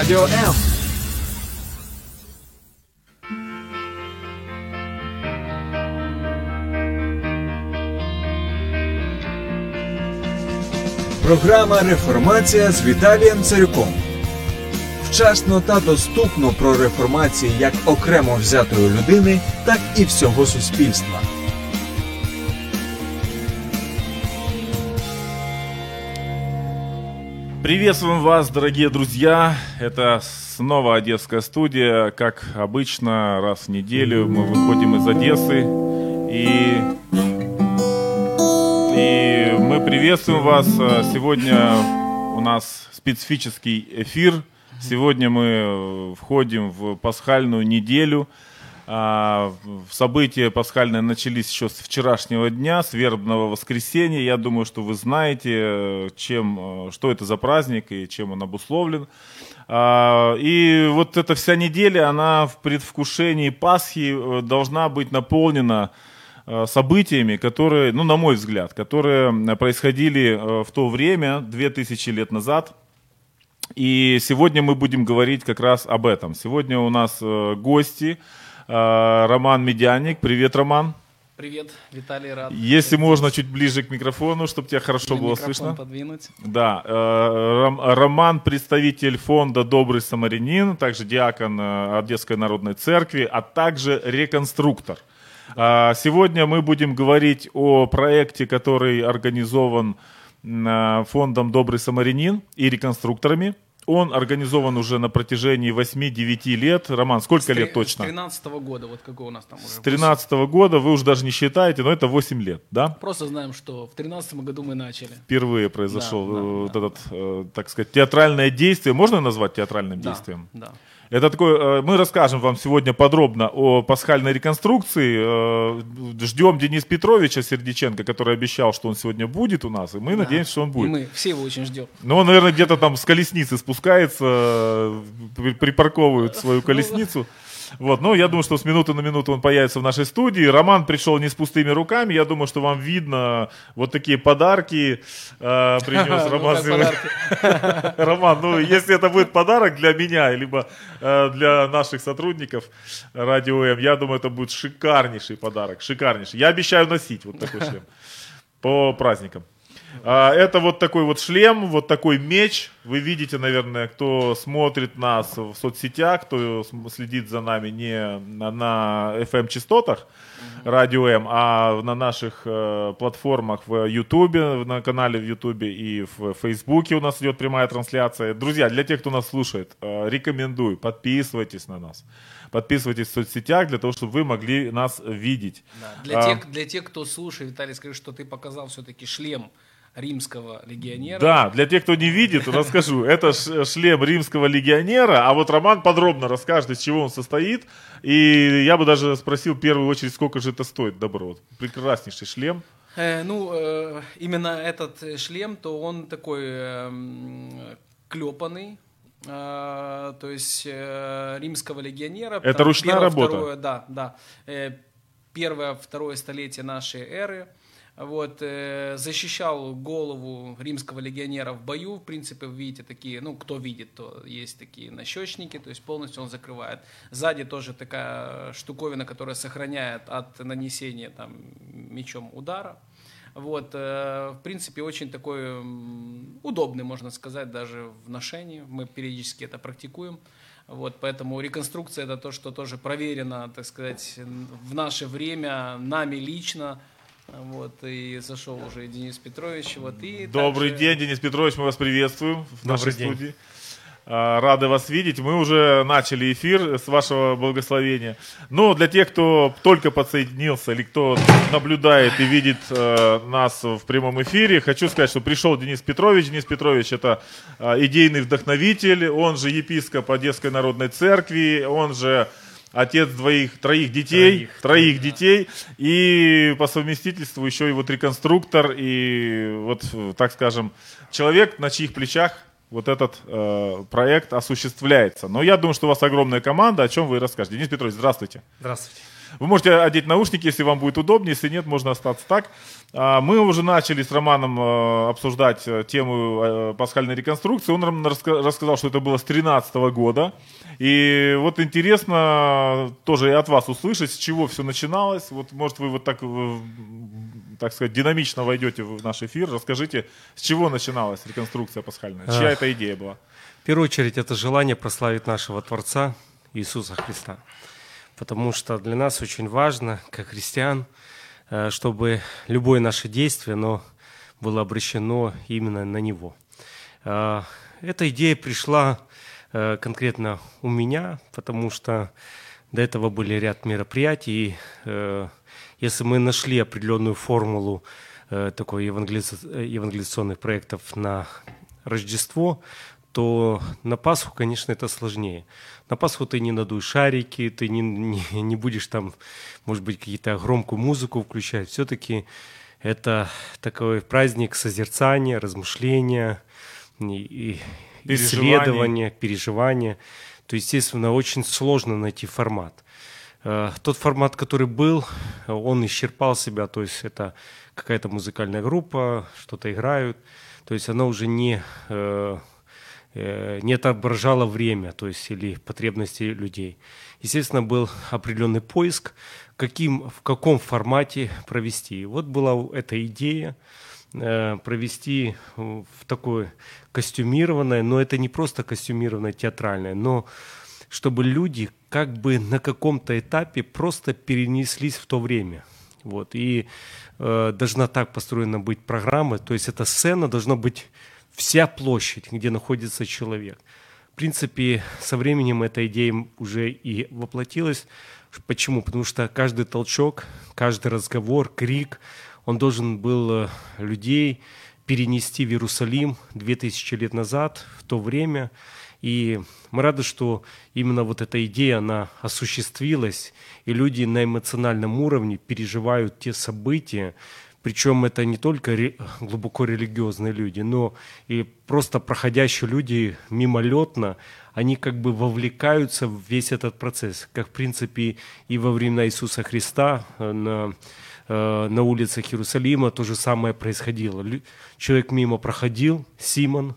Радіо М. Програма Реформація з Віталієм Царюком. Вчасно та доступно про реформації як окремо взятої людини, так і всього суспільства. Приветствуем вас, дорогие друзья. Это снова Одесская студия. Как обычно, раз в неделю мы выходим из Одессы. И, и мы приветствуем вас. Сегодня у нас специфический эфир. Сегодня мы входим в пасхальную неделю. А, события пасхальные начались еще с вчерашнего дня, с вербного воскресенья. Я думаю, что вы знаете, чем, э, что это за праздник и чем он обусловлен. А, и вот эта вся неделя, она в предвкушении Пасхи э, должна быть наполнена э, событиями, которые, ну, на мой взгляд, которые происходили в то время, 2000 лет назад. И сегодня мы будем говорить как раз об этом. Сегодня у нас гости – Роман Медяник. Привет, Роман. Привет, Виталий, рад. Если можно, чуть ближе к микрофону, чтобы тебя хорошо Или было слышно. подвинуть. Да, э, Роман представитель фонда «Добрый самарянин», также диакон э, Одесской народной церкви, а также реконструктор. А, сегодня мы будем говорить о проекте, который организован э, фондом «Добрый самарянин» и реконструкторами – он организован уже на протяжении 8-9 лет. Роман, сколько с лет точно? С 13 -го года, вот какой у нас там уже. С 13 -го года вы уже даже не считаете, но это 8 лет, да? Просто знаем, что в 13 году мы начали. Впервые произошел да, да, вот да. этот, э, так сказать, театральное действие. Можно назвать театральным да, действием? Да. Это такое, э, мы расскажем вам сегодня подробно о пасхальной реконструкции. Э, ждем Денис Петровича Сердиченко, который обещал, что он сегодня будет у нас, и мы да. надеемся, что он будет. И мы все его очень ждем. Ну, он, наверное, где-то там с колесницы спускается, э, припарковывает свою ну, колесницу. Вот, ну, я думаю, что с минуты на минуту он появится в нашей студии. Роман пришел не с пустыми руками. Я думаю, что вам видно вот такие подарки э, принес ну, Роман. Роман, ну, если это будет подарок для меня, либо э, для наших сотрудников Радио М, я думаю, это будет шикарнейший подарок. Шикарнейший. Я обещаю носить вот такой шлем по праздникам. А, это вот такой вот шлем, вот такой меч. Вы видите, наверное, кто смотрит нас в соцсетях, кто следит за нами не на, на FM-частотах радио М, а на наших э, платформах в Ютубе, на канале в Ютубе и в Фейсбуке у нас идет прямая трансляция. Друзья, для тех, кто нас слушает, э, рекомендую, подписывайтесь на нас. Подписывайтесь в соцсетях для того, чтобы вы могли нас видеть. Да. Для, а, тех, для тех, кто слушает, Виталий, скажи, что ты показал все-таки шлем римского легионера. Да, для тех, кто не видит, расскажу. Это шлем римского легионера, а вот Роман подробно расскажет, из чего он состоит. И я бы даже спросил в первую очередь, сколько же это стоит добро. Вот, прекраснейший шлем. Э, ну, э, именно этот шлем, то он такой э, клепанный, э, то есть э, римского легионера. Это ручная первое, работа? Второе, да, да. Э, первое, второе столетие нашей эры – вот, э, защищал голову римского легионера в бою, в принципе, видите такие, ну, кто видит, то есть такие нащечники, то есть полностью он закрывает. Сзади тоже такая штуковина, которая сохраняет от нанесения там мечом удара. Вот, э, в принципе, очень такой удобный, можно сказать, даже в ношении. Мы периодически это практикуем. Вот, поэтому реконструкция это то, что тоже проверено, так сказать, в наше время нами лично, вот, и зашел уже Денис Петрович. Вот, и Добрый также... день, Денис Петрович, мы вас приветствуем в Добрый нашей день. студии. А, рады вас видеть. Мы уже начали эфир с вашего благословения. Но для тех, кто только подсоединился или кто наблюдает и видит э, нас в прямом эфире, хочу сказать, что пришел Денис Петрович. Денис Петрович это э, идейный вдохновитель, он же епископ Одесской народной церкви, он же отец двоих, троих детей, троих, троих да. детей, и по совместительству еще и вот реконструктор, и вот, так скажем, человек, на чьих плечах вот этот э, проект осуществляется. Но я думаю, что у вас огромная команда, о чем вы расскажете. Денис Петрович, здравствуйте. Здравствуйте. Вы можете одеть наушники, если вам будет удобнее, если нет, можно остаться так. А, Мы уже начали с Романом э, обсуждать э, тему э, пасхальной реконструкции. Он нам рассказал, что это было с 2013 года. И вот интересно тоже и от вас услышать, с чего все начиналось. Вот, может, вы вот так, так сказать, динамично войдете в наш эфир. Расскажите, с чего начиналась реконструкция пасхальная? Чья Ах. это идея была? В первую очередь это желание прославить нашего Творца Иисуса Христа. Потому что для нас очень важно, как христиан, э, чтобы любое наше действие оно было обращено именно на Него. Э, Эта идея пришла э, конкретно у меня, потому что до этого были ряд мероприятий. и, Если мы нашли определенную формулу такой евангелиз- евангелизационных проектов на Рождество, то на Пасху, конечно, это сложнее. На Пасху ты не надуешь шарики, ты не, не, не будешь там, может быть, какие-то громкую музыку включать. Все-таки это такой праздник созерцания, размышления, и, и исследования, переживания. То, естественно, очень сложно найти формат. Э, Тот формат, который был, он исчерпал себя, то есть это какая-то музыкальная группа, что-то играют, то есть она уже не, э, не отображала время, то есть или потребности людей. Естественно, был определенный поиск, каким, в каком формате провести. Вот была эта идея э, провести в такое костюмированное, но это не просто костюмированное театральное, но чтобы люди как бы на каком-то этапе просто перенеслись в то время. Вот. И э, должна так построена быть программа, то есть эта сцена должна быть вся площадь, где находится человек. В принципе, со временем эта идея уже и воплотилась. Почему? Потому что каждый толчок, каждый разговор, крик, он должен был э, людей перенести в Иерусалим 2000 лет назад, в то время. И мы рады, что именно вот эта идея, она осуществилась, и люди на эмоциональном уровне переживают те события, причем это не только ре- глубоко религиозные люди, но и просто проходящие люди мимолетно, они как бы вовлекаются в весь этот процесс, как в принципе и во времена Иисуса Христа э, на, э, на улицах Иерусалима то же самое происходило. Человек мимо проходил, Симон,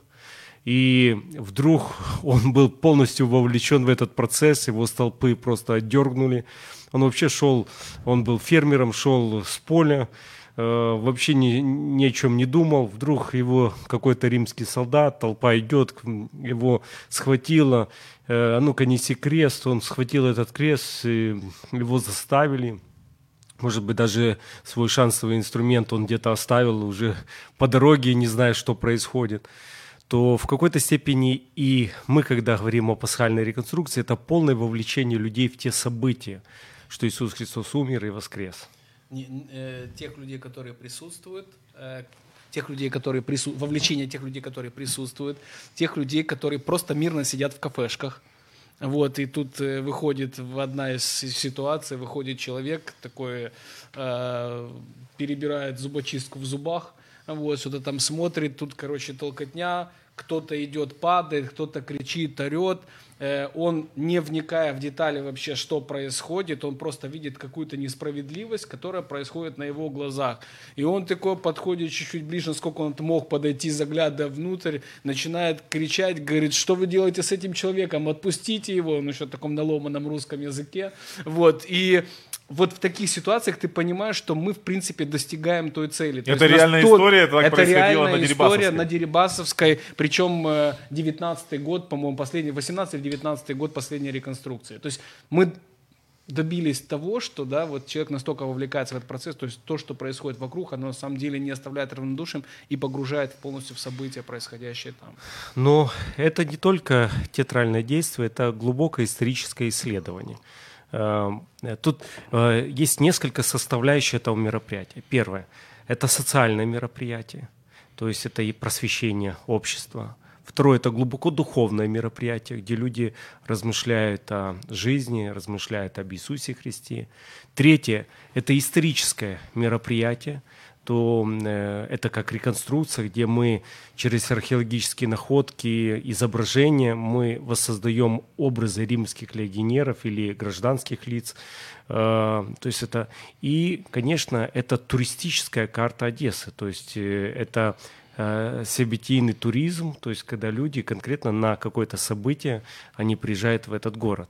и вдруг он был полностью вовлечен в этот процесс, его с толпы просто отдергнули. Он вообще шел, он был фермером, шел с поля, вообще ни, ни о чем не думал. Вдруг его какой-то римский солдат, толпа идет, его схватила, э, а ну-ка неси крест, он схватил этот крест, и его заставили может быть, даже свой шансовый инструмент он где-то оставил уже по дороге, не зная, что происходит, то в какой-то степени и мы, когда говорим о пасхальной реконструкции, это полное вовлечение людей в те события, что Иисус Христос умер и воскрес. Э, тех людей, которые присутствуют, э, тех людей, которые прису... вовлечение тех людей, которые присутствуют, тех людей, которые просто мирно сидят в кафешках. Вот, и тут э, выходит в одна из си- ситуаций, выходит человек такой, э, перебирает зубочистку в зубах, вот, что-то там смотрит, тут, короче, толкотня, кто-то идет, падает, кто-то кричит, орет, он, не вникая в детали вообще, что происходит, он просто видит какую-то несправедливость, которая происходит на его глазах. И он такой подходит чуть-чуть ближе, насколько он мог подойти, заглядывая внутрь, начинает кричать, говорит, что вы делаете с этим человеком, отпустите его, ну еще в таком наломанном русском языке. Вот, и вот в таких ситуациях ты понимаешь, что мы, в принципе, достигаем той цели. То Это реальная тот- история, это так это происходило реальная на история Дерибасовской. на Дерибасовской, причем э, 19 год, по-моему, последний, 18 или 19 год последней реконструкции. То есть мы добились того, что да, вот человек настолько вовлекается в этот процесс, то есть то, что происходит вокруг, оно на самом деле не оставляет равнодушием и погружает полностью в события, происходящие там. Но это не только театральное действие, это глубокое историческое исследование. Э, Тут э, есть несколько составляющих этого мероприятия. Первое – это социальное мероприятие, то есть это и просвещение общества. Второе – это глубоко духовное мероприятие, где люди размышляют о жизни, размышляют об Иисусе Христе. Третье – это историческое мероприятие, то э, это как реконструкция, где мы через археологические находки, изображения, мы воссоздаем образы римских легионеров или гражданских лиц. Э, то есть это и, конечно, это туристическая карта Одессы, то есть э, это событийный туризм, то есть когда люди конкретно на какое-то событие, они приезжают в этот город.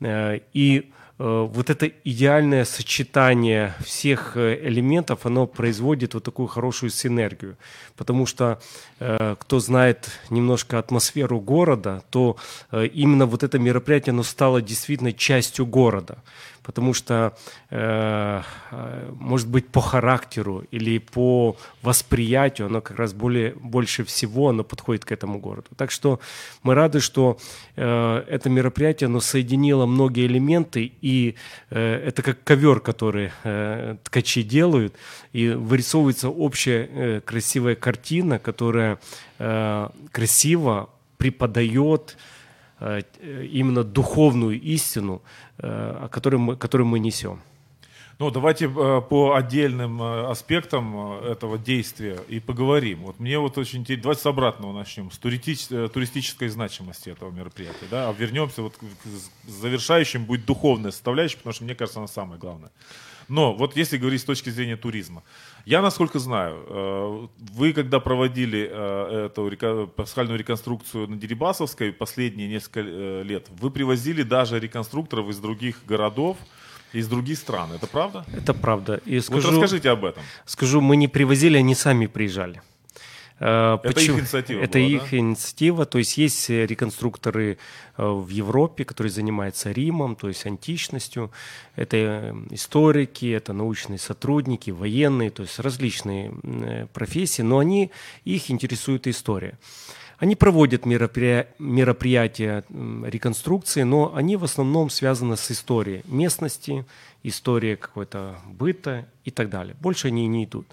И вот это идеальное сочетание всех э, элементов, оно производит вот такую хорошую синергию. Потому что э, кто знает немножко атмосферу города, то э, именно вот это мероприятие, оно стало действительно частью города. Потому что, э, э, может быть, по характеру или по восприятию оно как раз более, больше всего оно подходит к этому городу. Так что мы рады, что э, это мероприятие оно соединило многие элементы, и э, это как ковер, который э, ткачи делают, и вырисовывается общая э, красивая картина, которая э, красиво преподает именно духовную истину, э, о которой мы, которую мы несем. Ну, давайте э, по отдельным э, аспектам э, этого действия и поговорим. Вот мне вот очень интересно, давайте с обратного начнем, с туристич- э, туристической значимости этого мероприятия, да, а вернемся вот к завершающим будет духовная составляющая, потому что мне кажется, она самая главная. Но вот если говорить с точки зрения туризма, я, насколько знаю, э, вы когда проводили э, эту пасхальную реконструкцию на Дерибасовской последние несколько э, лет, вы привозили даже реконструкторов из других городов, из других стран. Это правда? Это правда. И скажу, вот расскажите об этом. скажу, мы не привозили, они сами приезжали. Э, Это их инициатива Это была, их инициатива. То есть есть э, реконструкторы э, в Европе, которые занимаются Римом, то есть античностью. Это историки, это научные сотрудники, военные, то есть различные профессии, но они, их интересует история. Они проводят мероприя- мероприятия м, реконструкции, но они в основном связаны с историей местности, историей какой-то быта и так далее. Больше они не идут.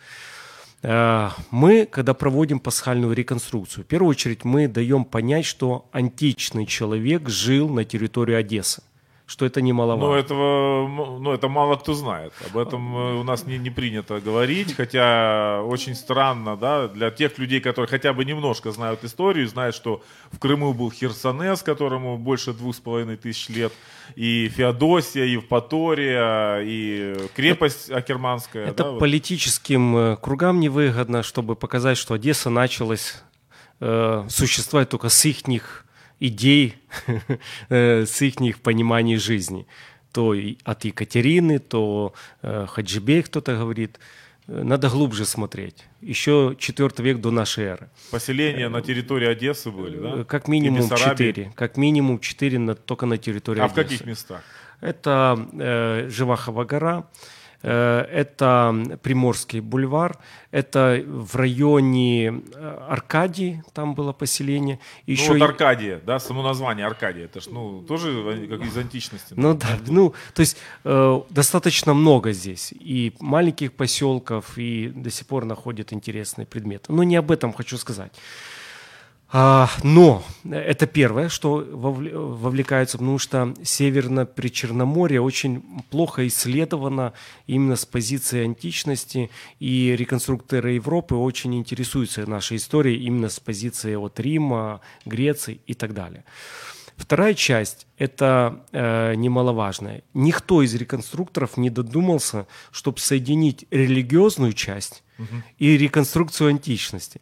Э, Мы, когда проводим пасхальную реконструкцию, в первую очередь мы даем понять, что античный человек жил на территории Одессы, что это немаловажно. Но этого, м, ну, это мало кто знает. Об этом э, у нас не, не принято говорить, хотя очень странно, да, для тех людей, которые хотя бы немножко знают историю, знают, что в Крыму был Херсонес, которому больше двух с половиной тысяч лет, и Феодосия, Евпатория, и крепость Акерманская. Это да, вот. политическим э, кругам невыгодно, чтобы показать, что Одесса началась э, существовать только с их идей, э, с их пониманий жизни. То от Екатерины, то э, Хаджибей кто-то говорит. Э, Надо глубже смотреть. Еще четвертый век до нашей эры. Поселения на территории Одессы были, да? Как минимум четыре. Как минимум четыре на, только на территории А в Одессы. каких местах? Это э, Живахова гора, это Приморский бульвар, это в районе э, Аркадии, там было поселение. Еще ну, вот Аркадия, да, само название Аркадия, это ж, ну, тоже э, как из античности. Ну да, ну, то есть э, достаточно много здесь и маленьких поселков, и до сих пор находят интересные предметы. Но не об этом хочу сказать. А, но это первое, что вовле- вовлекаются, потому что Северное Причерноморье очень плохо исследовано именно с позиции античности, и реконструкторы Европы очень интересуются нашей историей именно с позиции от Рима, Греции и так далее. Вторая часть – это э, немаловажная. Никто из реконструкторов не додумался, чтобы соединить религиозную часть и реконструкцию античности.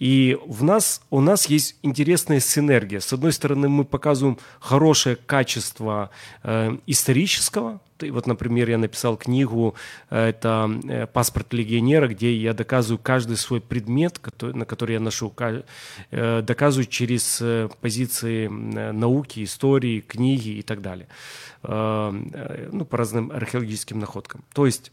И в нас, у нас есть интересная синергия. С одной стороны, мы показываем хорошее качество э, исторического. Вот, например, я написал книгу, э, это э, «Паспорт легионера», где я доказываю каждый свой предмет, который- на который я ношу, э, доказываю через позиции науки, истории, книги и так далее. Э, Ну, по разным археологическим находкам. То есть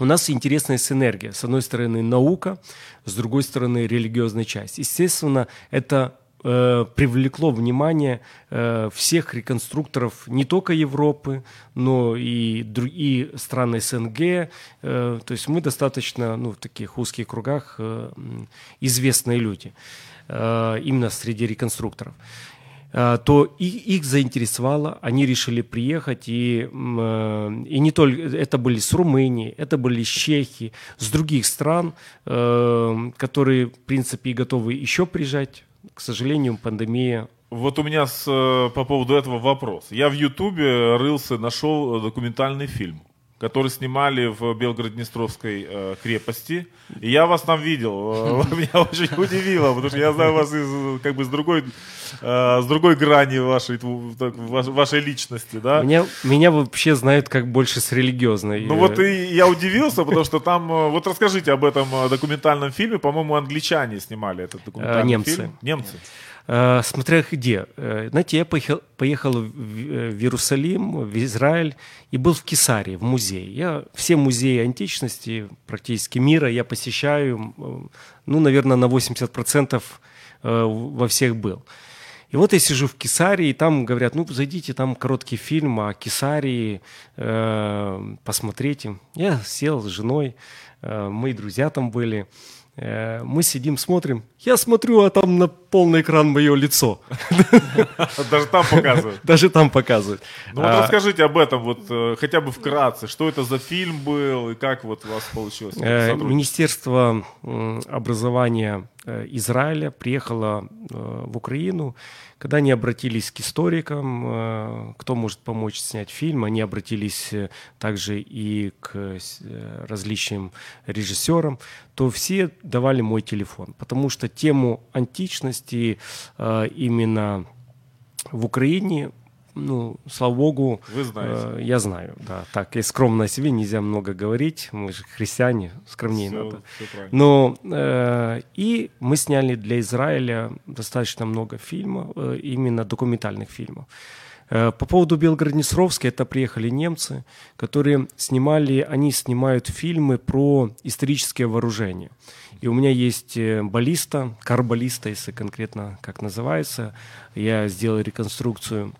у нас интересная синергия. С одной стороны наука, с другой стороны религиозная часть. Естественно, это э, привлекло внимание э, всех реконструкторов не только Европы, но и другие страны СНГ. Э, то есть мы достаточно ну, в таких узких кругах э, известные люди, э, именно среди реконструкторов. Э, то и- их заинтересовало, они решили приехать, и, э, и не только, это были с Румынии, это были с Чехии, с других стран, э, которые, в принципе, готовы еще приезжать. К сожалению, пандемия Вот у меня с, э, по поводу этого вопрос. Я в Ютубе рылся, нашел документальный фильм, который снимали в Белгород-Днестровской э, крепости. И я вас там видел. Э, Меня очень удивило, потому что я знаю вас из, как бы с другой, э, с другой грани вашей, так, ваш- вашей личности, да? Меня, меня вообще знают как больше с религиозной. Ну вот и я удивился, потому что там, э, вот расскажите об этом э, документальном фильме, по-моему, англичане снимали этот документальный Э, немцы. фильм. Немцы. Э, Смотря где. Э, Знаете, я поехал, поехал в в Иерусалим, в Израиль и был в Кесарии, в музее. Я все музеи античности практически мира я посещаю, ну, наверное, на 80% э, во всех был. И вот я сижу в Кесарии, и там говорят, ну, зайдите, там короткий фильм о Кесарии, э, посмотрите. Я сел с женой, э, мои друзья там были. Э, мы сидим, смотрим. Я смотрю, а там на полный экран мое лицо. Даже там показывают. Даже там показывают. Ну вот А, расскажите об этом вот э, хотя бы вкратце, что это за фильм был и как вот у вас получилось Э? Министерство образования Израиля приехало в Украину. Когда они обратились к историкам, э, кто может помочь снять фильм, они обратились э, также и к э, различным режиссерам, то все давали мой телефон, потому что тему античности именно в Украине, ну, слава богу, Вы знаете. э, я знаю, да. Так, и скромно о себе нельзя много говорить, мы же христиане, скромнее Всё- надо. правильно. Но э, и мы сняли для Израиля достаточно много фильмов, э, именно документальных фильмов. Э, По поводу Белгород-Днестровска, это приехали немцы, которые снимали, они снимают фильмы про исторические вооружения. И у меня есть э, баллиста, карбаллиста, если конкретно как называется. Я сделал реконструкцию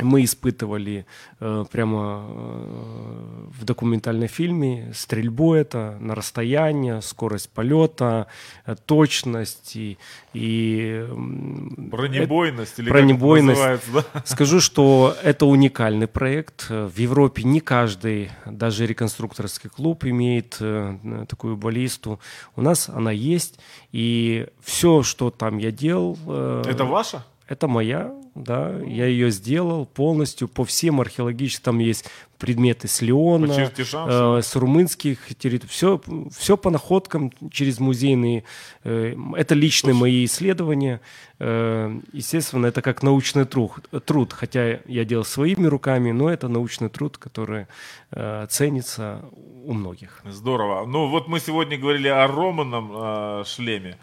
мы испытывали э, прямо э, в документальном фильме стрельбу это на расстояние, скорость полета, э, точность и, и Бронебойность или бронебойность. как это называется, да? Скажу, что это уникальный проект. В Европе не каждый, даже реконструкторский клуб имеет э, такую баллисту. У нас она есть, и все, что там я делал, э, Это ваша? Это моя, да, я ее сделал полностью по всем археологическим, там есть предметы с Леона, э, с румынских территорий, все, все по находкам через музейные, э, это личные мои исследования, Э, естественно, это как научный труд, труд, хотя я делал своими руками, но это научный труд, который э, ценится у многих. Здорово. Ну вот мы сегодня говорили о Романом э, шлеме.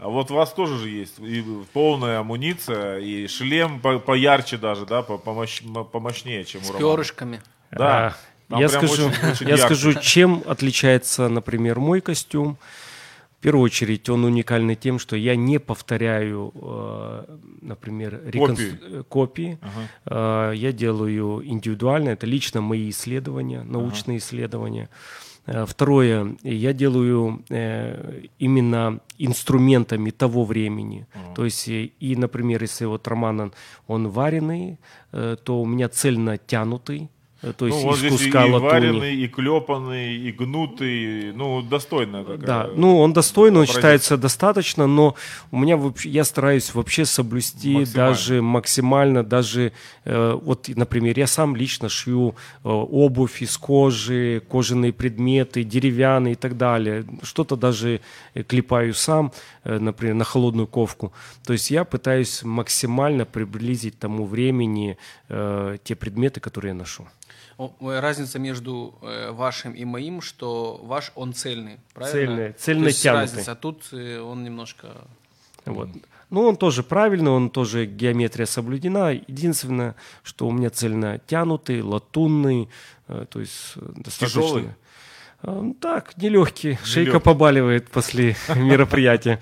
А вот у вас тоже же есть и полная амуниция, и шлем по- поярче даже, да, по- помощ- помощнее, чем С у Романа. перышками. Да. А, Там я прям скажу, очень- очень я ярко. скажу, чем отличается, например, мой костюм. В первую очередь, он уникальный тем, что я не повторяю, э, например, реконс- э, копии. Э, Я делаю индивидуально. Это лично мои исследования, научные исследования. Э, Второе, я делаю э, именно инструментами того времени. То есть, и, например, если вот Роман, он, вареный, э, то у меня цельно тянутый, то есть ну, вот из куска и латуни. вареный, и клепанный, и гнутый, ну, достойная такая. Да, ну он достойный, он считается достаточно, но у меня вообще, я стараюсь вообще соблюсти Максимально. даже максимально, даже э, вот, например, я сам лично шью э, обувь из кожи, кожаные предметы, деревянные и так далее. Что-то даже э, клепаю сам, э, например, на холодную ковку. То есть я пытаюсь максимально приблизить тому времени э, те предметы, которые я ношу. Э, Разница между э, вашим и моим, что ваш он цельный, правильно? Цельный, То цельно есть тянутый. разница, а тут э, он немножко... Вот. Ну, он тоже правильный, он тоже геометрия соблюдена. Единственное, что у меня цельно тянутый, латунный, то есть достаточно... Тяжелый? А, ну, Так, нелегкий. Шейка побаливает после мероприятия.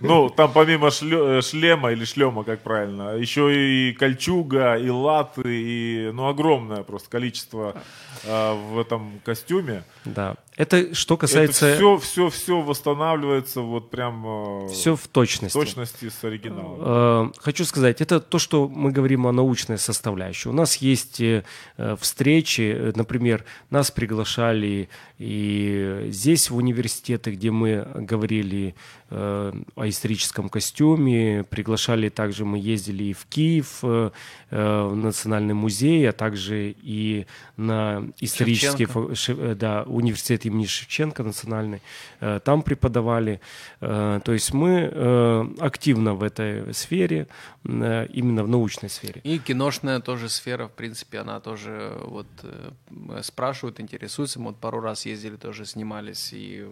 Ну, там помимо э, шлема или шлема, как правильно, еще и кольчуга, и латы, и, ну, огромное просто количество э, в этом костюме. Да. Это что касается... Это все, все, все восстанавливается вот прям э, все в точности. в точности с оригиналом. Э, Хочу сказать, это то, что мы говорим о научной составляющей. У нас есть э, встречи, например, нас приглашали и здесь в университеты, где мы говорили о историческом костюме, приглашали также, мы ездили и в Киев, в Национальный музей, а также и на исторический да, университет имени Шевченко национальный, э, там преподавали. Э, То есть мы э, активно в этой сфере, именно в научной сфере. И киношная тоже сфера, в принципе, она тоже вот спрашивают, интересуются. Мы вот пару раз ездили, тоже снимались и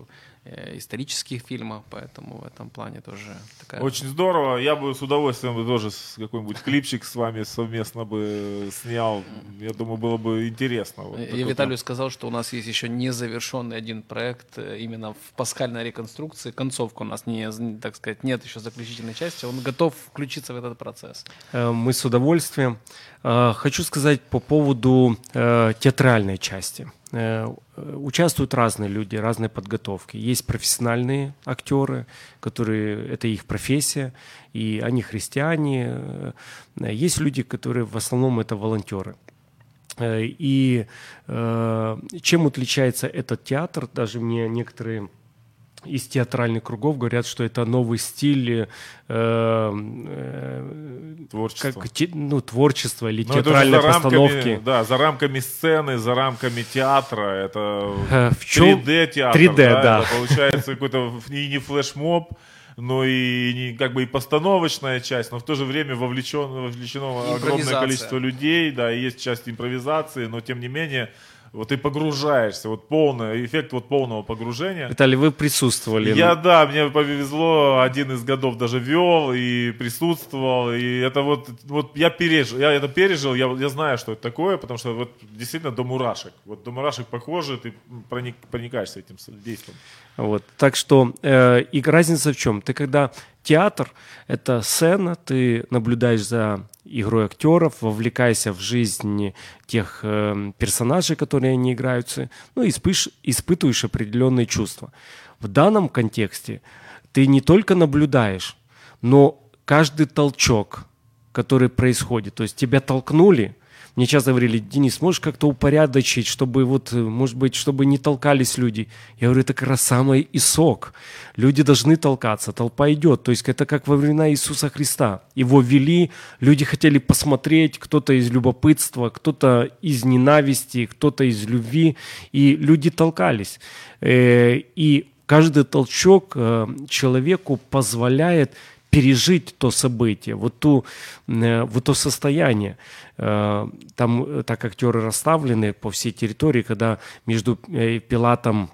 исторических фильмов, поэтому в этом плане тоже такая... Очень здорово. Я бы с удовольствием бы тоже какой-нибудь клипчик с вами совместно бы снял. Я думаю, было бы интересно. Вот Э, Я Виталию сказал, что у нас есть еще незавершенный один проект э, именно в пасхальной реконструкции. Концовка у нас, не, так сказать, нет еще заключительной части. Он готов включиться в этот процесс. Э, Мы с удовольствием. Э, Хочу сказать по поводу э, театральной части. Э, Участвуют разные люди, разные подготовки. Есть профессиональные актеры, которые это их профессия, и они христиане. Э, Есть люди, которые в основном это волонтеры. Э, И чем отличается этот театр? Даже мне некоторые из театральных кругов говорят, что это новый стиль э, э, Творчество. как те- ну, творчества или Ну, это уже театральной за рамками, постановки. да, за рамками сцены, за рамками театра. Это Э, в чём- 3D театр. 3D, да. Это получается какой-то и не флешмоб, но и не, как бы и постановочная часть, но в то же время вовлечен, вовлечено огромное количество людей, да, и есть часть импровизации, но тем не менее вот ты погружаешься, вот полный эффект вот полного погружения. Виталий, вы присутствовали. Я, да, мне повезло, один из годов даже вел и присутствовал, и это вот, вот я пережил, я это пережил, я, я знаю, что это такое, потому что вот действительно до мурашек, вот до мурашек похоже, ты проник, проникаешься этим действием. Вот. Так что э, и разница в чем? Ты когда театр — это сцена, ты наблюдаешь за игрой актеров, вовлекаешься в жизнь тех э, персонажей, которые они играются, ну, испыш- испытываешь определенные чувства. В данном контексте ты не только наблюдаешь, но каждый толчок, который происходит, то есть тебя толкнули, мне часто говорили, Денис, можешь как-то упорядочить, чтобы вот, э, может быть, чтобы не толкались люди? Я говорю, это как раз самый и. Люди должны толкаться, толпа идет. То есть это как во времена Иисуса Христа. Его вели, люди хотели посмотреть, кто-то из любопытства, кто-то из ненависти, кто-то из любви, и люди толкались. Э, И каждый толчок э, человеку позволяет пережить то событие, вот, ту, э, вот то состояние. Э, Там э, так актеры расставлены по всей территории, когда между Пилатом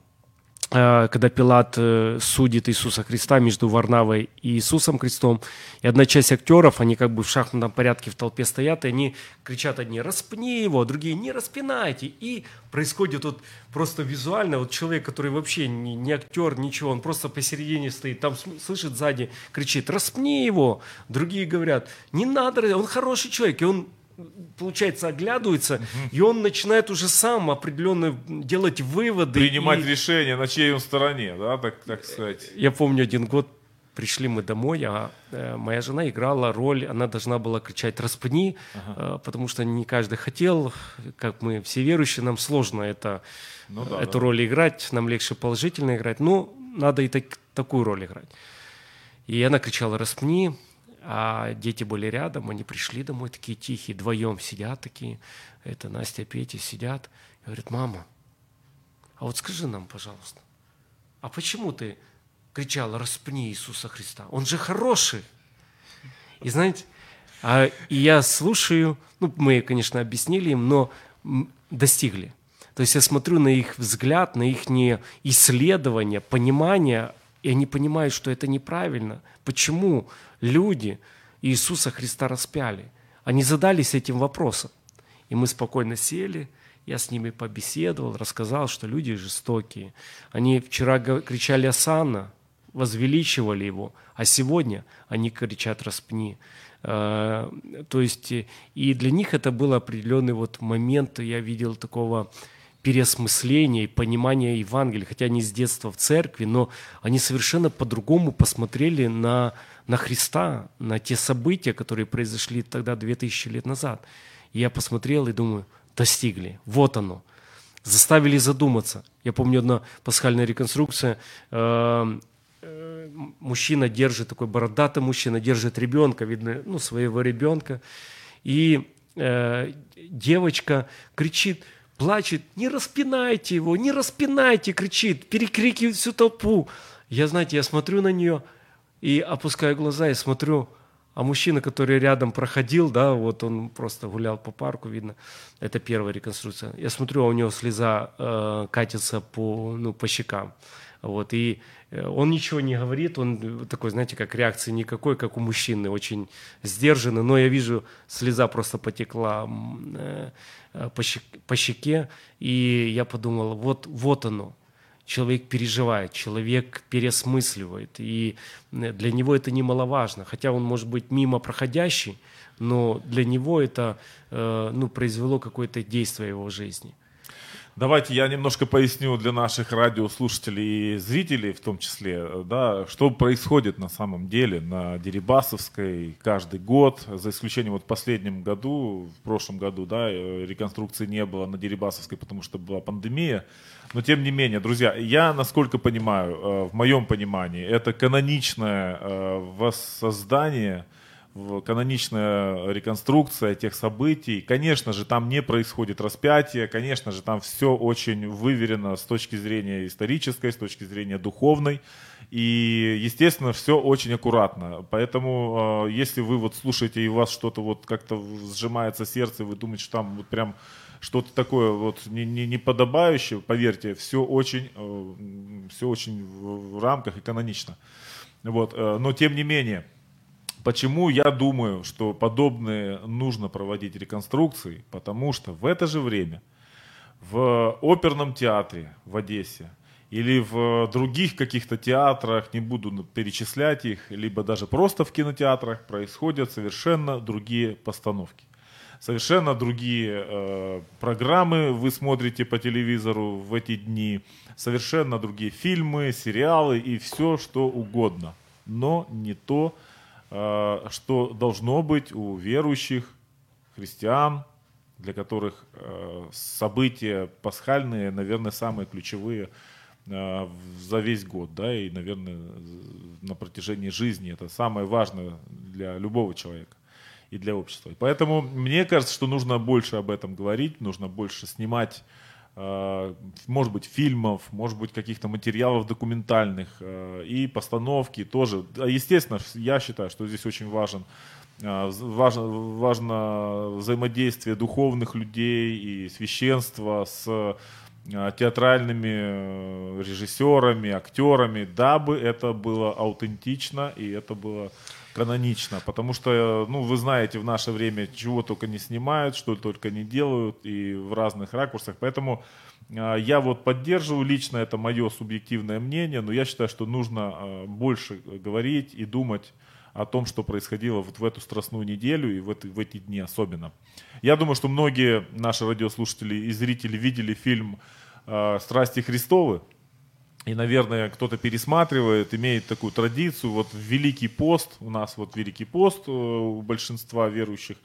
когда Пилат э, судит Иисуса Христа между Варнавой и Иисусом Христом, и одна часть актеров, они как бы в шахматном порядке в толпе стоят, и они кричат одни «распни его», другие «не распинайте». И происходит вот просто визуально, вот человек, который вообще не, не актер, ничего, он просто посередине стоит, там слышит сзади, кричит «распни его». Другие говорят «не надо, он хороший человек». И он получается, оглядывается, и он начинает уже сам определенно делать выводы. Принимать и- решение, на чьей он стороне, да, так, так сказать. я помню один год пришли мы домой, а э, моя жена играла роль, она должна была кричать «распни», э, потому что не каждый хотел, как мы все верующие, нам сложно это, Ну да, эту да. роль играть, нам легче положительно играть, но надо и так- такую роль играть. И она кричала «распни», а дети были рядом, они пришли домой такие тихие, вдвоем сидят такие, это Настя, Петя сидят, и говорят, мама, а вот скажи нам, пожалуйста, а почему ты кричала «распни Иисуса Христа»? Он же хороший. И знаете, а, и я слушаю, ну, мы, конечно, объяснили им, но достигли. То есть я смотрю на их взгляд, на их исследование, понимание, и они понимают, что это неправильно. Почему люди Иисуса Христа распяли? Они задались этим вопросом. И мы спокойно сели, я с ними побеседовал, рассказал, что люди жестокие. Они вчера кричали «Осанна», возвеличивали его, а сегодня они кричат «Распни». Э, То есть, и для них это был определенный вот момент, я видел такого переосмысления и понимания Евангелия, хотя они с детства в церкви, но они совершенно по-другому посмотрели на, на Христа, на те события, которые произошли тогда 2000 лет назад. И я посмотрел и думаю, достигли, вот оно. Заставили задуматься. Я помню одна пасхальная реконструкция, э, э, мужчина держит, такой бородатый мужчина, держит ребенка, видно, ну, своего ребенка, и э, девочка кричит, плачет, не распинайте его, не распинайте, кричит, перекрикивает всю толпу. Я, знаете, я смотрю на нее и опускаю глаза и смотрю, а мужчина, который рядом проходил, да, вот он просто гулял по парку, видно, это первая реконструкция. Я смотрю, а у него слеза э, катится по, ну, по щекам. Вот, и э, он ничего не говорит, он такой, знаете, как реакции никакой, как у мужчины, очень сдержанный, но я вижу, слеза просто потекла э, по, щеке, по щеке, и я подумал, вот, вот оно, человек переживает, человек переосмысливает, и для него это немаловажно, хотя он может быть мимо проходящий, но для него это ну, произвело какое-то действие в его жизни. Давайте я немножко поясню для наших радиослушателей и зрителей в том числе, да, что происходит на самом деле на Дерибасовской каждый год, за исключением вот последнем году, в прошлом году, да, реконструкции не было на Дерибасовской, потому что была пандемия, но тем не менее, друзья, я, насколько понимаю, э, в моем понимании, это каноничное э, воссоздание каноничная реконструкция тех событий. Конечно же, там не происходит распятие, конечно же, там все очень выверено с точки зрения исторической, с точки зрения духовной. И, естественно, все очень аккуратно. Поэтому, э, если вы вот слушаете и у вас что-то вот как-то сжимается сердце, вы думаете, что там вот прям что-то такое вот не, не, не подобающее, поверьте, все очень, э, все очень в рамках и канонично. Вот. Э, но, тем не менее, Почему я думаю, что подобные нужно проводить реконструкции? Потому что в это же время в оперном театре в Одессе или в других каких-то театрах, не буду перечислять их, либо даже просто в кинотеатрах происходят совершенно другие постановки. Совершенно другие э, программы вы смотрите по телевизору в эти дни, совершенно другие фильмы, сериалы и все что угодно, но не то, Э, что должно быть у верующих христиан, для которых э, события пасхальные, наверное, самые ключевые э, за весь год, да, и, наверное, на протяжении жизни. Это самое важное для любого человека и для общества. поэтому мне кажется, что нужно больше об этом говорить, нужно больше снимать Э, может быть, фильмов, может быть, каких-то материалов документальных э, и постановки тоже. Естественно, я считаю, что здесь очень важен э, важно, важно взаимодействие духовных людей и священства с театральными режиссерами, актерами, дабы это было аутентично и это было канонично, потому что, ну, вы знаете, в наше время чего только не снимают, что только не делают, и в разных ракурсах, поэтому э, я вот поддерживаю лично, это мое субъективное мнение, но я считаю, что нужно э, больше говорить и думать о том, что происходило вот в эту страстную неделю и в, это, в эти дни особенно. Я думаю, что многие наши радиослушатели и зрители видели фильм э, «Страсти Христовы», и, наверное, кто-то пересматривает, имеет такую традицию. Вот Великий пост, у нас вот Великий пост э, у большинства верующих,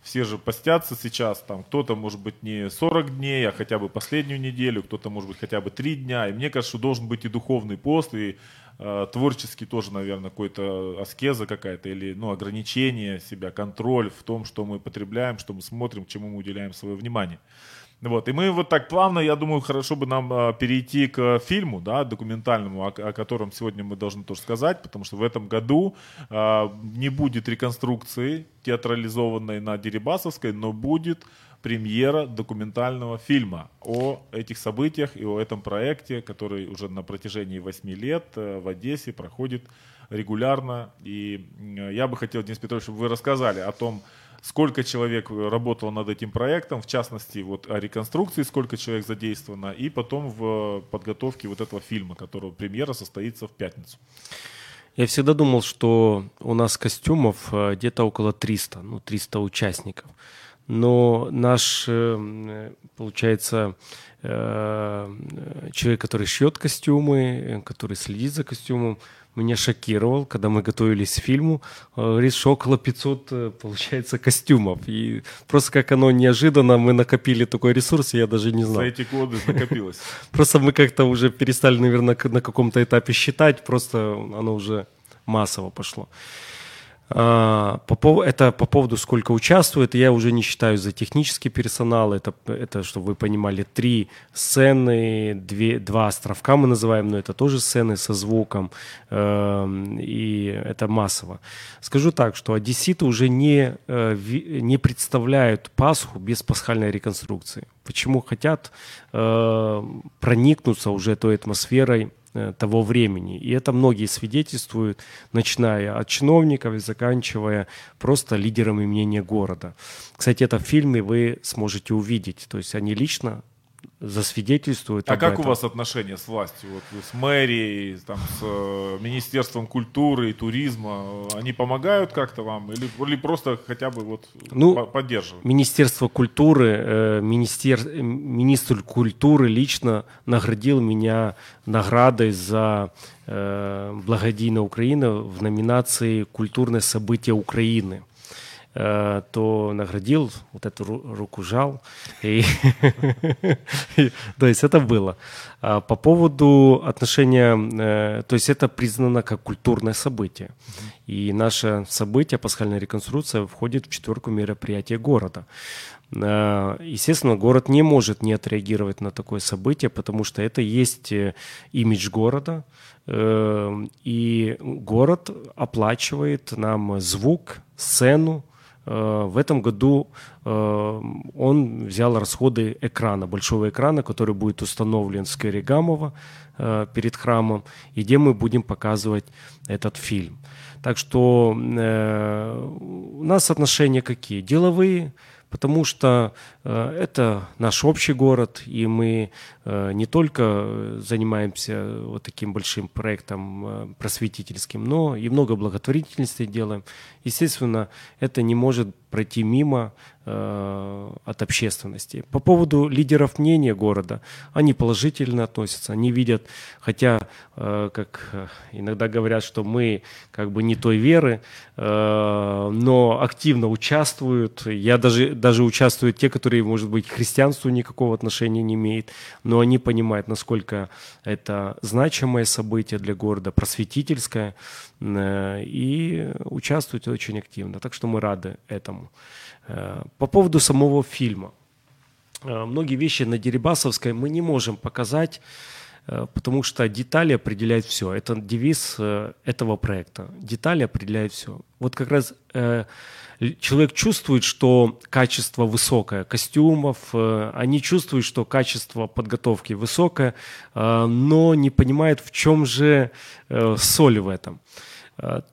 все же постятся сейчас, там кто-то, может быть, не 40 дней, а хотя бы последнюю неделю, кто-то, может быть, хотя бы 3 дня. И мне кажется, что должен быть и духовный пост, и э, творческий тоже, наверное, какой-то аскеза какая-то, или ну, ограничение себя, контроль в том, что мы потребляем, что мы смотрим, чему мы уделяем свое внимание. Вот, и мы вот так плавно, я думаю, хорошо бы нам э, перейти к фильму, да, документальному, о, о котором сегодня мы должны тоже сказать, потому что в этом году э, не будет реконструкции театрализованной на Дерибасовской, но будет премьера документального фильма о этих событиях и о этом проекте, который уже на протяжении 8 лет э, в Одессе проходит регулярно. И я бы хотел, Денис Петрович, чтобы вы рассказали о том, сколько человек работало над этим проектом, в частности, вот о реконструкции, сколько человек задействовано, и потом в подготовке вот этого фильма, которого премьера состоится в пятницу. Я всегда думал, что у нас костюмов э, где-то около 300, ну, 300 участников. Но наш, э, получается, э, человек, который шьет костюмы, который следит за костюмом, меня шокировал, когда мы готовились к фильму. Говорит, что около 500, э, получается, костюмов. И просто как оно неожиданно, мы накопили такой ресурс, я даже не За знал. эти годы накопилось. Просто мы как-то уже перестали, наверное, на каком-то этапе считать, просто оно уже массово пошло. А, По, это по поводу, сколько участвует, я уже не считаю за технический персонал, это, это чтобы вы понимали, три сцены, две, два островка мы называем, но это тоже сцены со звуком, эм, и это массово. Скажу так, что одесситы уже не, э, не представляют Пасху без пасхальной реконструкции. Почему хотят э, проникнуться уже той атмосферой того времени. И это многие свидетельствуют, начиная от чиновников и заканчивая просто лидерами мнения города. Кстати, это в фильме вы сможете увидеть. То есть они лично засвидетельствуют А как этом. у вас отношения с властью? Вот с мэрией, там, с э, Министерством культуры и туризма? Они помогают как-то вам? Или, или просто хотя бы вот Ну, по- поддерживают? Министерство культуры, э, министер, э, министр культуры лично наградил меня наградой за э, благодійна Украина в номинации «Культурное событие Украины». Э, то наградил, вот эту ру- руку жал. И, то есть это было. А по поводу отношения, э, то есть это признано как культурное событие. И наше событие, пасхальная реконструкция, входит в четверку мероприятий города. Э, Естественно, город не может не отреагировать на такое событие, потому что это есть имидж города, и город оплачивает нам звук, сцену. Э, В этом году э, он взял расходы экрана, большого экрана, который будет установлен в сквере Гамова э, перед храмом, и где мы будем показывать этот фильм. Так что у нас отношения какие? Деловые, потому что э, это наш общий город, и мы э, не только занимаемся вот таким большим проектом э, просветительским, но и много благотворительности делаем. Естественно, это не может пройти мимо от общественности. По поводу лидеров мнения города, они положительно относятся, они видят, хотя, э, как э, иногда говорят, что мы как бы не той веры, э, но активно участвуют. Я даже, даже участвуют те, которые, может быть, к христианству никакого отношения не имеют, но они понимают, насколько это значимое событие для города, просветительское, э, и участвуют очень активно. Так что мы рады этому. Э, По поводу самого фильма. Э, Многие вещи на Дерибасовской мы не можем показать, э, потому что детали определяют все. Это девиз этого проекта. Детали определяют все. Вот как раз человек чувствует, что качество высокое костюмов, они чувствуют, что качество подготовки высокое, но не понимают, в чем же соль в этом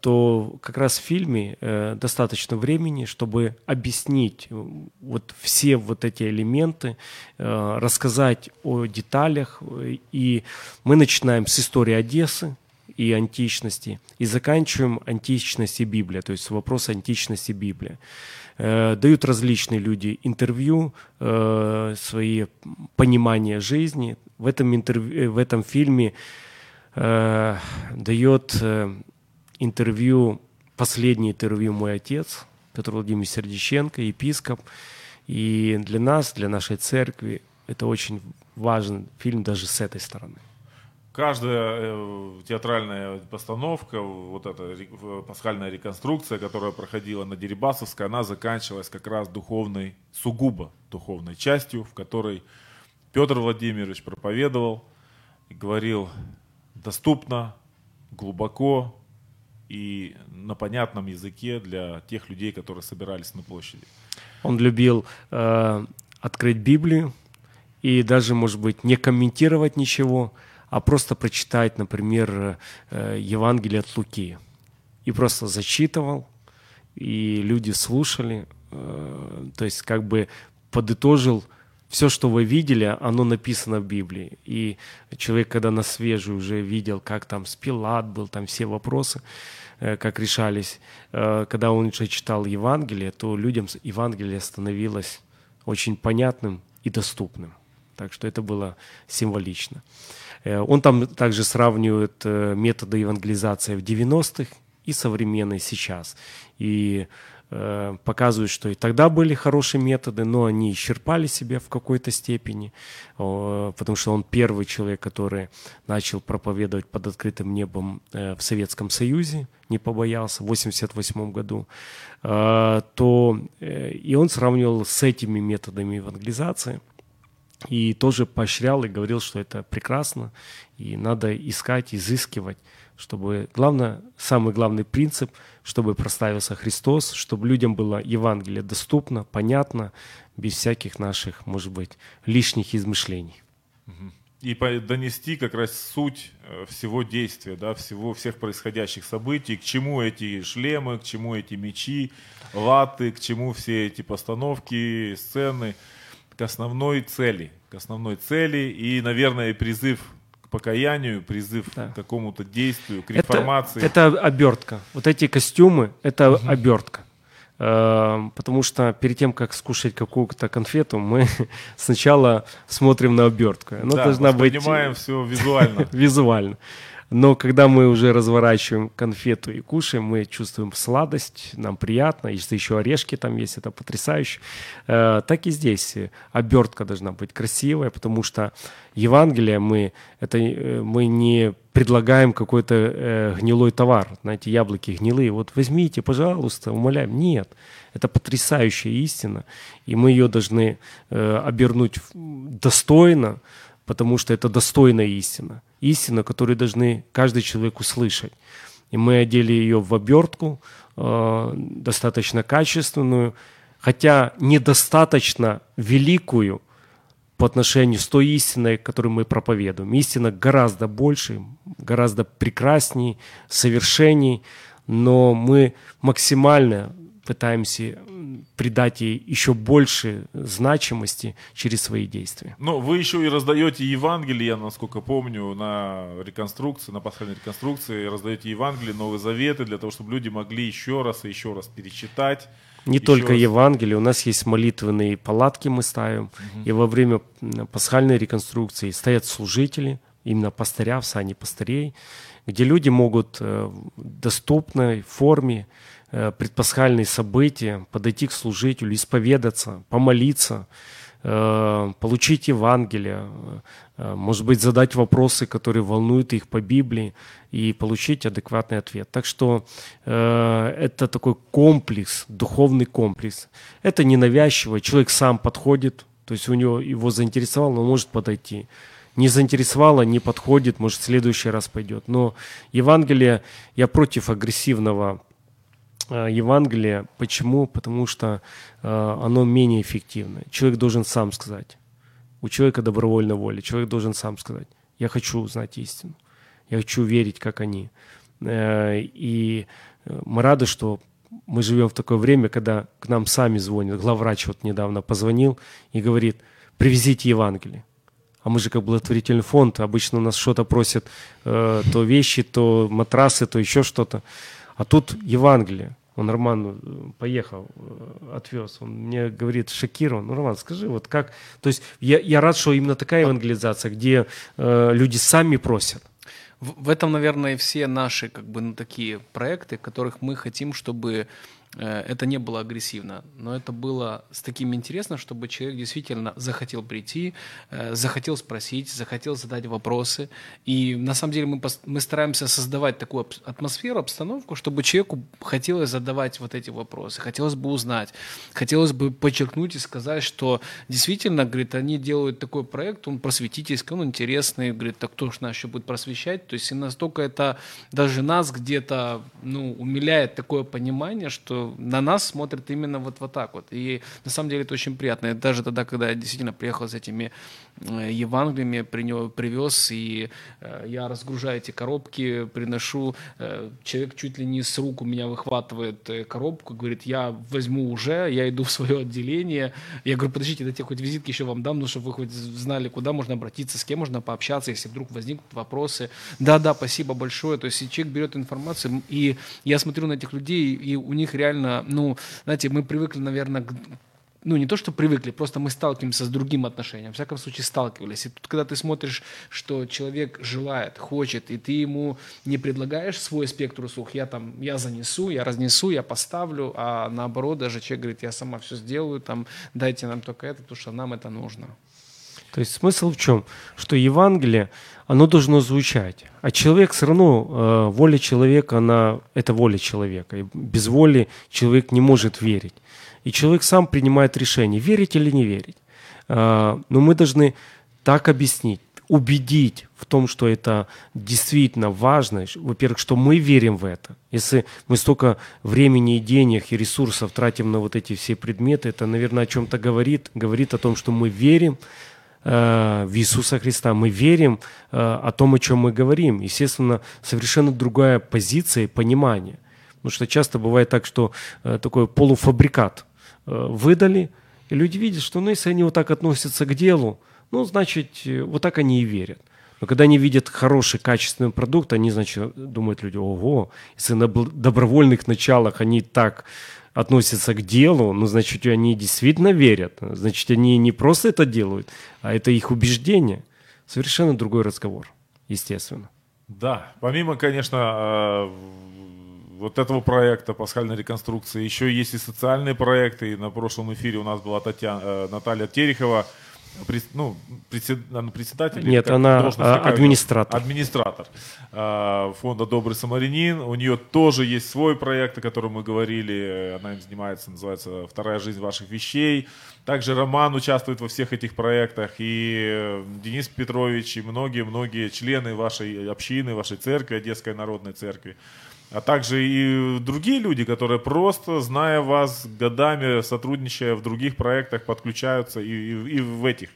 то как раз в фильме э, достаточно времени, чтобы объяснить э, вот все вот эти элементы, э, рассказать о деталях. И мы начинаем с истории Одессы и античности, и заканчиваем античность и Библия, то есть вопрос античности Библии. Дают различные люди интервью, свои понимания жизни. В этом, интервью, в этом фильме дает интервью, последнее интервью мой отец, Петр Владимирович Сердиченко, епископ. И для нас, для нашей церкви, это очень важный фильм даже с этой стороны. Каждая э, театральная постановка, вот эта пасхальная реконструкция, которая проходила на Дерибасовской, она заканчивалась как раз духовной, сугубо духовной частью, в которой Петр Владимирович проповедовал говорил доступно, глубоко и на понятном языке для тех людей, которые собирались на площади. Он любил э, открыть Библию и даже, может быть, не комментировать ничего, а просто прочитать, например, э, Евангелие от Луки. И просто зачитывал, и люди слушали, э, то есть как бы подытожил все, что вы видели, оно написано в Библии. И человек, когда на свежую уже видел, как там Спилат был, там все вопросы, э, как решались, э, когда он уже читал Евангелие, то людям Евангелие становилось очень понятным и доступным. Так что это было символично. Э, он там также сравнивает методы евангелизации в 90-х и современные сейчас. И показывают, что и тогда были хорошие методы, но они исчерпали себя в какой-то степени, потому что он первый человек, который начал проповедовать под открытым небом э, в Советском Союзе, не побоялся, в 1988 году, э, то и он сравнивал с этими методами евангелизации и тоже поощрял и говорил, что это прекрасно, и надо искать, изыскивать чтобы главное, самый главный принцип, чтобы проставился Христос, чтобы людям было Евангелие доступно, понятно, без всяких наших, может быть, лишних измышлений. И донести как раз суть э, всего действия, да, всего, всех происходящих событий, к чему эти шлемы, к чему эти мечи, латы, к чему все эти постановки, сцены, к основной цели, к основной цели и, наверное, призыв покаянию, призыв да. к какому-то действию, к реформации. Это, это обертка. Вот эти костюмы — это угу. обертка. Э, потому что перед тем, как скушать какую-то конфету, мы сначала смотрим на обертку. Она да, должна быть... Понимаем все визуально. визуально. Но когда мы уже разворачиваем конфету и кушаем, мы чувствуем сладость, нам приятно. Если еще орешки там есть, это потрясающе. Э, так и здесь обертка должна быть красивая, потому что Евангелие мы, это, э, мы не предлагаем какой-то э, гнилой товар. Знаете, яблоки гнилые. Вот возьмите, пожалуйста, умоляем. Нет, это потрясающая истина, и мы ее должны э, обернуть достойно, потому что это достойная истина. Истина, которую должны каждый человек услышать. И мы одели ее в обертку, э, достаточно качественную, хотя недостаточно великую по отношению с той истиной, которую мы проповедуем. Истина гораздо больше, гораздо прекрасней, совершенней, но мы максимально пытаемся придать ей еще больше значимости через свои действия. Но вы еще и раздаете Евангелие, насколько помню, на реконструкции, на пасхальной реконструкции, раздаете Евангелие, Новые Заветы, для того, чтобы люди могли еще раз и еще раз перечитать. Не еще только раз... Евангелие, у нас есть молитвенные палатки мы ставим, угу. и во время пасхальной реконструкции стоят служители, именно пастыря в сане пастырей, где люди могут э, в доступной форме предпасхальные события, подойти к служителю, исповедаться, помолиться, э, получить Евангелие, э, может быть, задать вопросы, которые волнуют их по Библии, и получить адекватный ответ. Так что это такой комплекс, духовный комплекс. Это ненавязчиво, человек сам подходит, то есть у него его заинтересовало, он может подойти. Не заинтересовало, не подходит, может, в следующий раз пойдет. Но Евангелие, я против агрессивного Э, Евангелие. Почему? Потому что э, оно менее эффективно. Человек должен сам сказать. У человека добровольная воля. Человек должен сам сказать. Я хочу узнать истину. Я хочу верить, как они. Э, и мы рады, что мы живем в такое время, когда к нам сами звонят. Главврач вот недавно позвонил и говорит, привезите Евангелие. А мы же как благотворительный фонд, обычно у нас что-то просят, э, то вещи, то матрасы, то еще что-то. А тут Евангелие. Он Роман э, поехал, э, отвез. Он мне говорит, шокирован. Ну, Роман, скажи, вот как... То есть я, я рад, что именно такая евангелизация, где э, люди сами просят. В, в этом, наверное, все наши как бы, ну, такие проекты, которых мы хотим, чтобы это не было агрессивно, но это было с таким интересным, чтобы человек действительно захотел прийти, э, захотел спросить, захотел задать вопросы. И на самом деле мы, мы стараемся создавать такую атмосферу, обстановку, чтобы человеку хотелось задавать вот эти вопросы, хотелось бы узнать, хотелось бы подчеркнуть и сказать, что действительно, говорит, они делают такой проект, он просветительский, он интересный, говорит, так кто же нас еще будет просвещать? То есть и настолько это даже нас где-то ну, умиляет такое понимание, что на нас смотрят именно вот, вот так вот. И на самом деле это очень приятно. И даже тогда, когда я действительно приехал с этими э, Евангелиями принё- привез, и э, я разгружаю эти коробки, приношу, э, человек чуть ли не с рук у меня выхватывает коробку, говорит, я возьму уже, я иду в свое отделение. Я говорю, подождите, дайте хоть визитки еще вам дам, ну, чтобы вы хоть знали, куда можно обратиться, с кем можно пообщаться, если вдруг возникнут вопросы. Да-да, спасибо большое. То есть человек берет информацию, и я смотрю на этих людей, и у них реально, ну, знаете, мы привыкли, наверное, к ну, не то, что привыкли, просто мы сталкиваемся с другим отношением. В всяком случае, сталкивались. И тут, когда ты смотришь, что человек желает, хочет, и ты ему не предлагаешь свой спектр услуг, я там, я занесу, я разнесу, я поставлю, а наоборот, даже человек говорит, я сама все сделаю, там, дайте нам только это, потому что нам это нужно. То есть смысл в чем? Что Евангелие, оно должно звучать. А человек все равно, э, воля человека, она, это воля человека. И без воли человек не может верить. И человек сам принимает решение, верить или не верить. Э, но мы должны так объяснить, убедить в том, что это действительно важно. Во-первых, что мы верим в это. Если мы столько времени и денег и ресурсов тратим на вот эти все предметы, это, наверное, о чем-то говорит. Говорит о том, что мы верим в Иисуса Христа, мы верим э, о том, о чем мы говорим. Естественно, совершенно другая позиция и понимание. Потому что часто бывает так, что э, такой полуфабрикат э, выдали, и люди видят, что ну, если они вот так относятся к делу, ну, значит, э, вот так они и верят. Но когда они видят хороший, качественный продукт, они, значит, думают люди, ого, если на добровольных началах они так относятся к делу, ну, значит, они действительно верят. Значит, они не просто это делают, а это их убеждение. Совершенно другой разговор, естественно. Да, помимо, конечно, э, вот этого проекта пасхальной реконструкции, еще есть и социальные проекты. И на прошлом эфире у нас была Татьяна, э, Наталья Терехова, ну, председатель. Нет, она, а, администратор. Администратор э, фонда «Добрый самарянин». У нее тоже есть свой проект, о котором мы говорили. Она им занимается, называется «Вторая жизнь ваших вещей». Также Роман участвует во всех этих проектах. И э, Денис Петрович, и многие-многие члены вашей общины, вашей церкви, Одесской народной церкви. А также и другие люди, которые просто, зная вас годами, сотрудничая в других проектах, подключаются и, и- и в этих.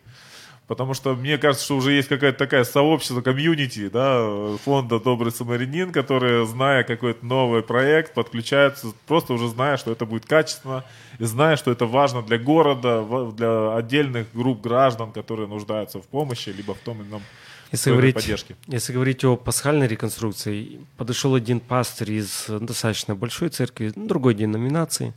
Потому что мне кажется, что уже есть какая-то такая сообщество, комьюнити, да, фонда «Добрый самарянин», которые, зная какой-то новый проект, подключаются, просто уже зная, что это будет качественно, и зная, что это важно для города, для отдельных групп граждан, которые нуждаются в помощи, либо в том или ином Если говорить, поддержке. если говорить о пасхальной реконструкции, подошел один пастырь из достаточно большой церкви, другой деноминации,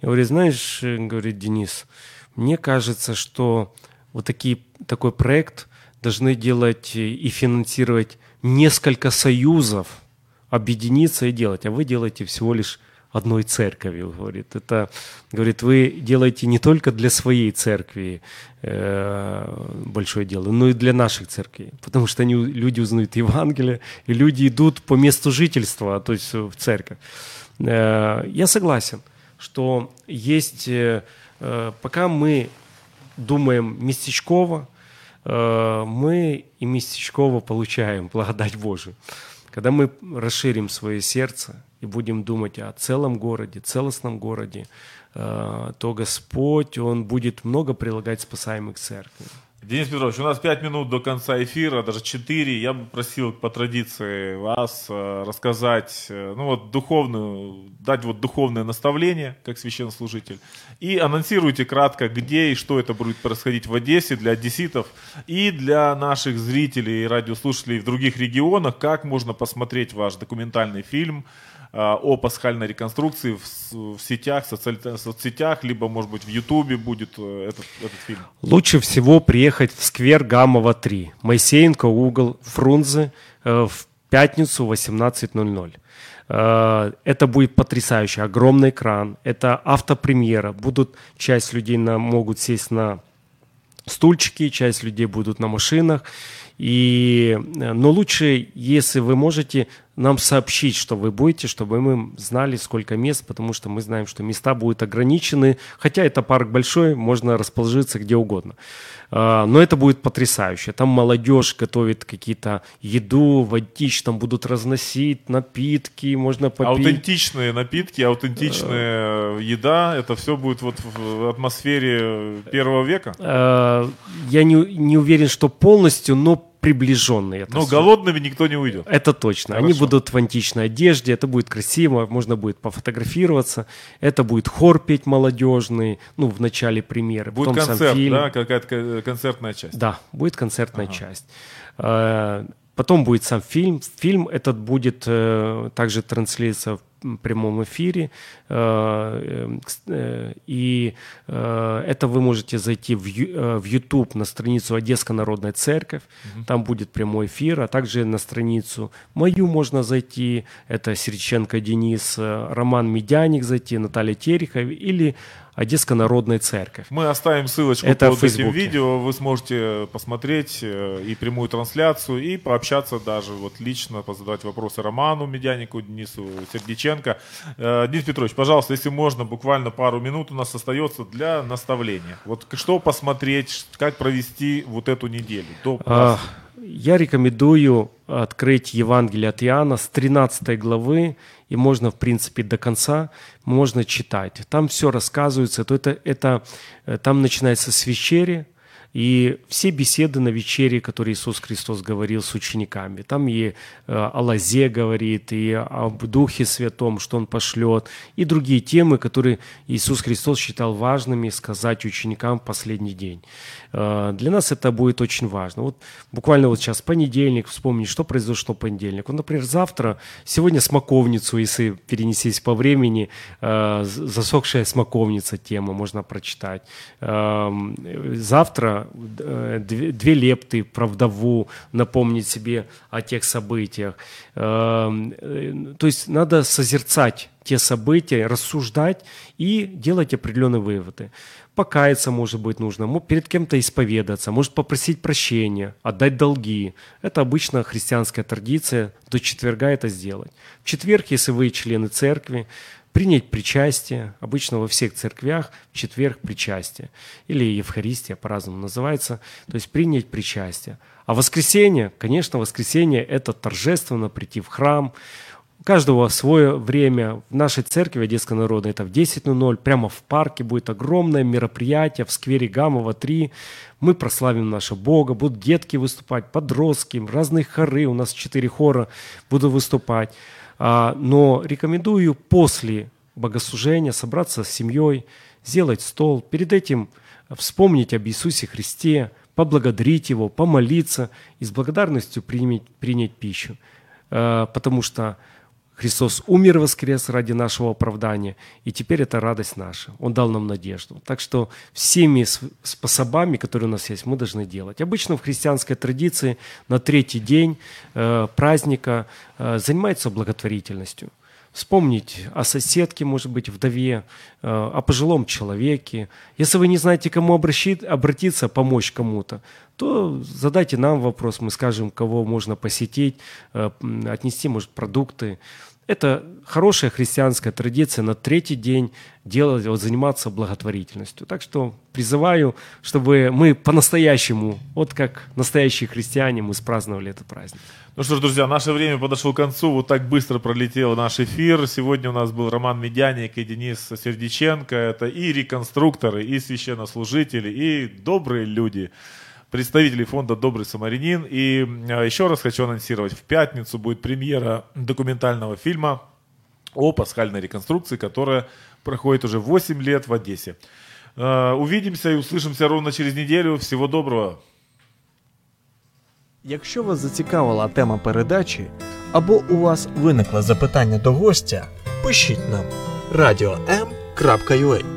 и говорит, знаешь, э, говорит Денис, мне кажется, что вот такие, такой проект должны делать и финансировать несколько союзов, объединиться и делать, а вы делаете всего лишь одной церковью, говорит. Это, говорит, вы делаете не только для своей церкви э, большое дело, но и для наших церквей, потому что они, люди узнают Евангелие, и люди идут по месту жительства, то есть в церковь. Э, я согласен, что есть, э, э, пока мы думаем местечково, э, мы и местечково получаем благодать Божию. Когда мы расширим свое сердце и будем думать о целом городе, целостном городе, э, то Господь, Он будет много прилагать спасаемых церкви. Денис Петрович, у нас 5 минут до конца эфира, даже 4. Я бы просил по традиции вас э, рассказать, э, ну вот духовную, дать вот духовное наставление, как священнослужитель. И анонсируйте кратко, где и что это будет происходить в Одессе для одесситов и для наших зрителей и радиослушателей в других регионах, как можно посмотреть ваш документальный фильм о пасхальной реконструкции в, в сетях, социаль- соцсетях, либо, может быть, в Ютубе будет э, этот, этот фильм. Лучше всего приехать в сквер Гамова 3, Моисеенко, угол Фрунзе э, в пятницу 18.00. Э, Это будет потрясающе, огромный экран, это автопремьера, будут часть людей на, могут сесть на стульчики, часть людей будут на машинах. И, э, но лучше, если вы можете, нам сообщить, что вы будете, чтобы мы знали, сколько мест, потому что мы знаем, что места будут ограничены. Хотя это парк большой, можно расположиться где угодно. А, Но это будет потрясающе. Там молодежь готовит какие-то еду, водичь, там будут разносить напитки, можно попить. Аутентичные напитки, аутентичная еда, это все будет вот в атмосфере первого века. Э, Я не, не уверен, что полностью, но приближенный. Это Но всё. голодными никто не уйдет. Это точно. Они Хорошо. будут в античной одежде, это будет красиво, можно будет пофотографироваться. Это будет хор петь молодежный, ну, в начале премьеры. Будет потом сам концерт, фильм. да, какая-то ко- концертная часть. Да, будет концертная часть. Э, Потом будет сам фильм. Фильм этот будет э, также транслироваться в прямом эфире. Э, э, кс- э, И э, это вы можете зайти в YouTube на страницу Одесская народная церковь. Там будет прямой эфир, а также на страницу мою можно зайти. Это Серченко Денис, Роман Медяник зайти, Наталья Терехова или Одесская народная церковь. Мы оставим ссылочку Это под этим видео. Вы сможете посмотреть э, и прямую трансляцию, и пообщаться даже вот лично, позадавать вопросы Роману Медянику, Денису Сердиченко. Э, Денис Петрович, пожалуйста, если можно, буквально пару минут у нас остается для наставления. Вот что посмотреть, как провести вот эту неделю до А, Я рекомендую открыть Евангелие от Иоанна с 13 главы, и можно, в принципе, до конца, можно читать. Там все рассказывается, то это, это, э, там начинается с вечери, и все беседы на вечере, которые Иисус Христос говорил с учениками. Там и э, о лозе говорит, и об Духе Святом, что Он пошлет, и другие темы, которые Иисус Христос считал важными сказать ученикам в последний день. Э, Для нас это будет очень важно. Вот буквально вот сейчас понедельник, вспомнить, что произошло в понедельник. Вот, например, завтра, сегодня смоковницу, если перенестись по времени, э, засохшая смоковница тема можно прочитать. Эм, Завтра две, две лепты про вдову, напомнить себе о тех событиях. Эм, э, То есть надо созерцать те события, рассуждать и делать определенные выводы. Покаяться, может быть, нужно, перед кем-то исповедаться, может попросить прощения, отдать долги. Это обычно христианская традиция, до четверга это сделать. В четверг, если вы члены церкви, принять причастие. Обычно во всех церквях в четверг причастие. Или Евхаристия, по-разному называется. То есть принять причастие. А воскресенье, конечно, воскресенье – это торжественно прийти в храм, каждого свое время. В нашей церкви Одесской народной это в 10.00. Прямо в парке будет огромное мероприятие в сквере Гамова 3. Мы прославим нашего Бога. Будут детки выступать, подростки, разные хоры. У нас четыре хора будут выступать. А, Но рекомендую после богослужения собраться с семьей, сделать стол. Перед этим вспомнить об Иисусе Христе, поблагодарить Его, помолиться и с благодарностью принять, принять пищу. Э, Потому что Христос умер и воскрес ради нашего оправдания, и теперь это радость наша. Он дал нам надежду. Так что всеми способами, которые у нас есть, мы должны делать. Обычно в христианской традиции на третий день э, праздника э, занимается благотворительностью. Вспомнить о соседке, может быть, вдове, э, о пожилом человеке. Если вы не знаете, кому обращи- обратиться, помочь кому-то, то задайте нам вопрос, мы скажем, кого можно посетить, э, отнести, может, продукты. Это хорошая христианская традиция на третий день делать, вот, заниматься благотворительностью. Так что призываю, чтобы мы по-настоящему, вот как настоящие христиане, мы спраздновали этот праздник. Ну что ж, друзья, наше время подошло к концу. Вот так быстро пролетел наш эфир. Сегодня у нас был Роман Медяник и Денис Сердиченко. Это и реконструкторы, и священнослужители, и добрые люди Представители фонда «Добрый самарянин». И э, еще раз хочу анонсировать. В пятницу будет премьера документального фильма о пасхальной реконструкции, которая проходит уже 8 лет в Одессе. Э, Увидимся и услышимся ровно через неделю. Всего доброго. Якщо вас зацікавила тема передачі, або у вас виникло запитання до гостя, пишіть нам radio.m.ua